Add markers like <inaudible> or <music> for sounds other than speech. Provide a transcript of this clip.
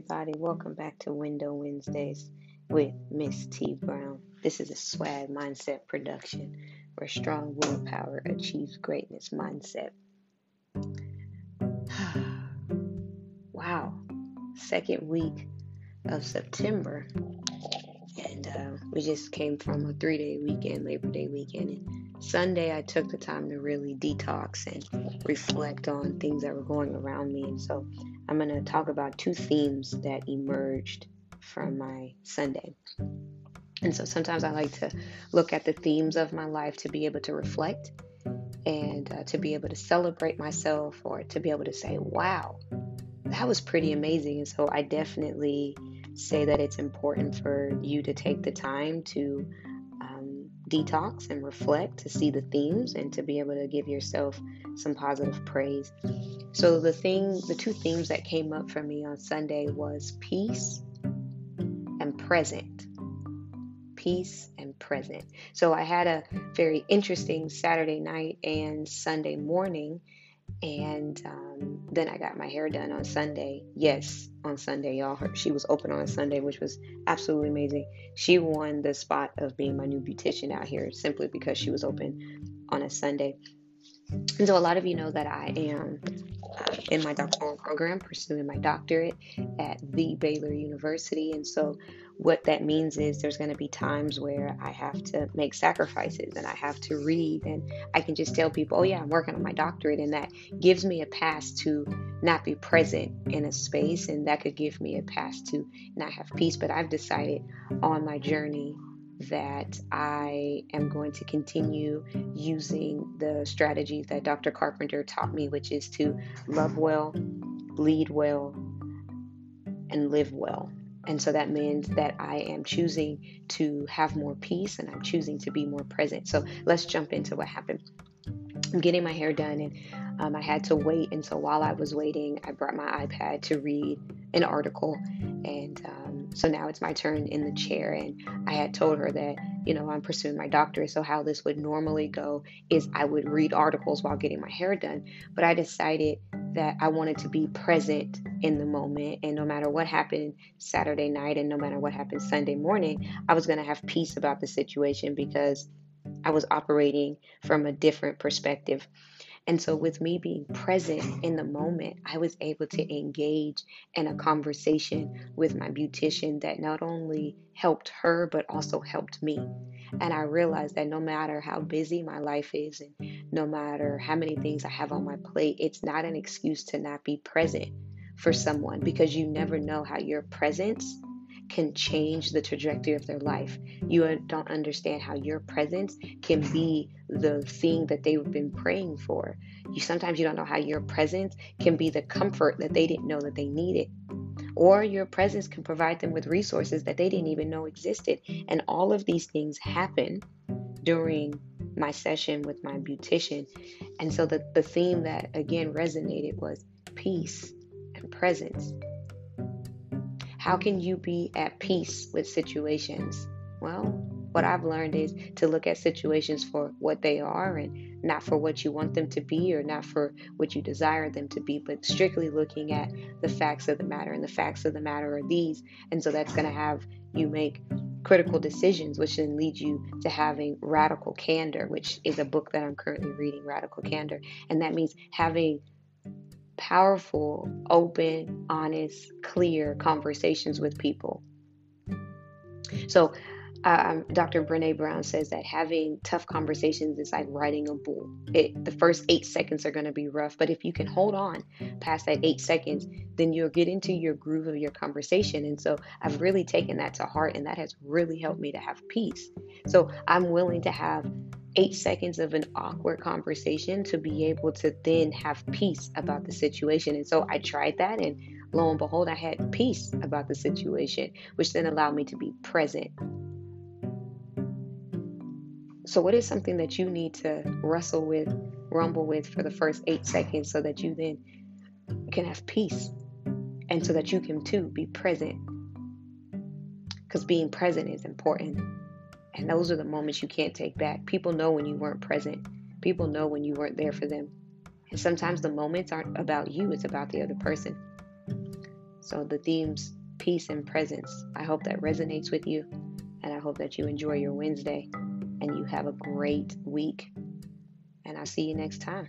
everybody. Welcome back to Window Wednesdays with Miss T Brown. This is a swag mindset production where strong willpower achieves greatness mindset. <sighs> wow, second week of September, and uh, we just came from a three day weekend, Labor Day weekend. And Sunday, I took the time to really detox and reflect on things that were going around me, and so I'm going to talk about two themes that emerged from my Sunday. And so sometimes I like to look at the themes of my life to be able to reflect and uh, to be able to celebrate myself or to be able to say, wow, that was pretty amazing. And so I definitely say that it's important for you to take the time to detox and reflect to see the themes and to be able to give yourself some positive praise. So the thing, the two themes that came up for me on Sunday was peace and present. Peace and present. So I had a very interesting Saturday night and Sunday morning and um, then I got my hair done on Sunday. Yes, on Sunday, y'all. Her, she was open on Sunday, which was absolutely amazing. She won the spot of being my new beautician out here simply because she was open on a Sunday. And so, a lot of you know that I am in my doctoral program, pursuing my doctorate at the Baylor University. And so, what that means is there's going to be times where I have to make sacrifices and I have to read, and I can just tell people, oh, yeah, I'm working on my doctorate, and that gives me a pass to not be present in a space, and that could give me a pass to not have peace. But I've decided on my journey that I am going to continue using the strategies that Dr. Carpenter taught me, which is to love well, lead well, and live well. And so that means that I am choosing to have more peace and I'm choosing to be more present. So let's jump into what happened. I'm getting my hair done and um, I had to wait. And so while I was waiting, I brought my iPad to read an article. And um, so now it's my turn in the chair. And I had told her that, you know, I'm pursuing my doctorate. So how this would normally go is I would read articles while getting my hair done. But I decided that I wanted to be present in the moment. And no matter what happened Saturday night and no matter what happened Sunday morning, I was going to have peace about the situation because I was operating from a different perspective. And so, with me being present in the moment, I was able to engage in a conversation with my beautician that not only helped her, but also helped me. And I realized that no matter how busy my life is, and no matter how many things I have on my plate, it's not an excuse to not be present for someone because you never know how your presence can change the trajectory of their life. You don't understand how your presence can be the thing that they've been praying for. You sometimes you don't know how your presence can be the comfort that they didn't know that they needed. Or your presence can provide them with resources that they didn't even know existed. And all of these things happen during my session with my beautician. And so the, the theme that again resonated was peace and presence. How can you be at peace with situations? Well, what I've learned is to look at situations for what they are and not for what you want them to be or not for what you desire them to be, but strictly looking at the facts of the matter. And the facts of the matter are these. And so that's going to have you make critical decisions, which then leads you to having radical candor, which is a book that I'm currently reading, Radical Candor. And that means having powerful, open, honest, clear conversations with people. So, um, Dr. Brene Brown says that having tough conversations is like riding a bull. It, the first eight seconds are going to be rough, but if you can hold on past that eight seconds, then you'll get into your groove of your conversation. And so I've really taken that to heart, and that has really helped me to have peace. So I'm willing to have eight seconds of an awkward conversation to be able to then have peace about the situation. And so I tried that, and lo and behold, I had peace about the situation, which then allowed me to be present. So, what is something that you need to wrestle with, rumble with for the first eight seconds so that you then can have peace and so that you can too be present? Because being present is important. And those are the moments you can't take back. People know when you weren't present, people know when you weren't there for them. And sometimes the moments aren't about you, it's about the other person. So the themes peace and presence. I hope that resonates with you. And I hope that you enjoy your Wednesday and you have a great week. And I'll see you next time.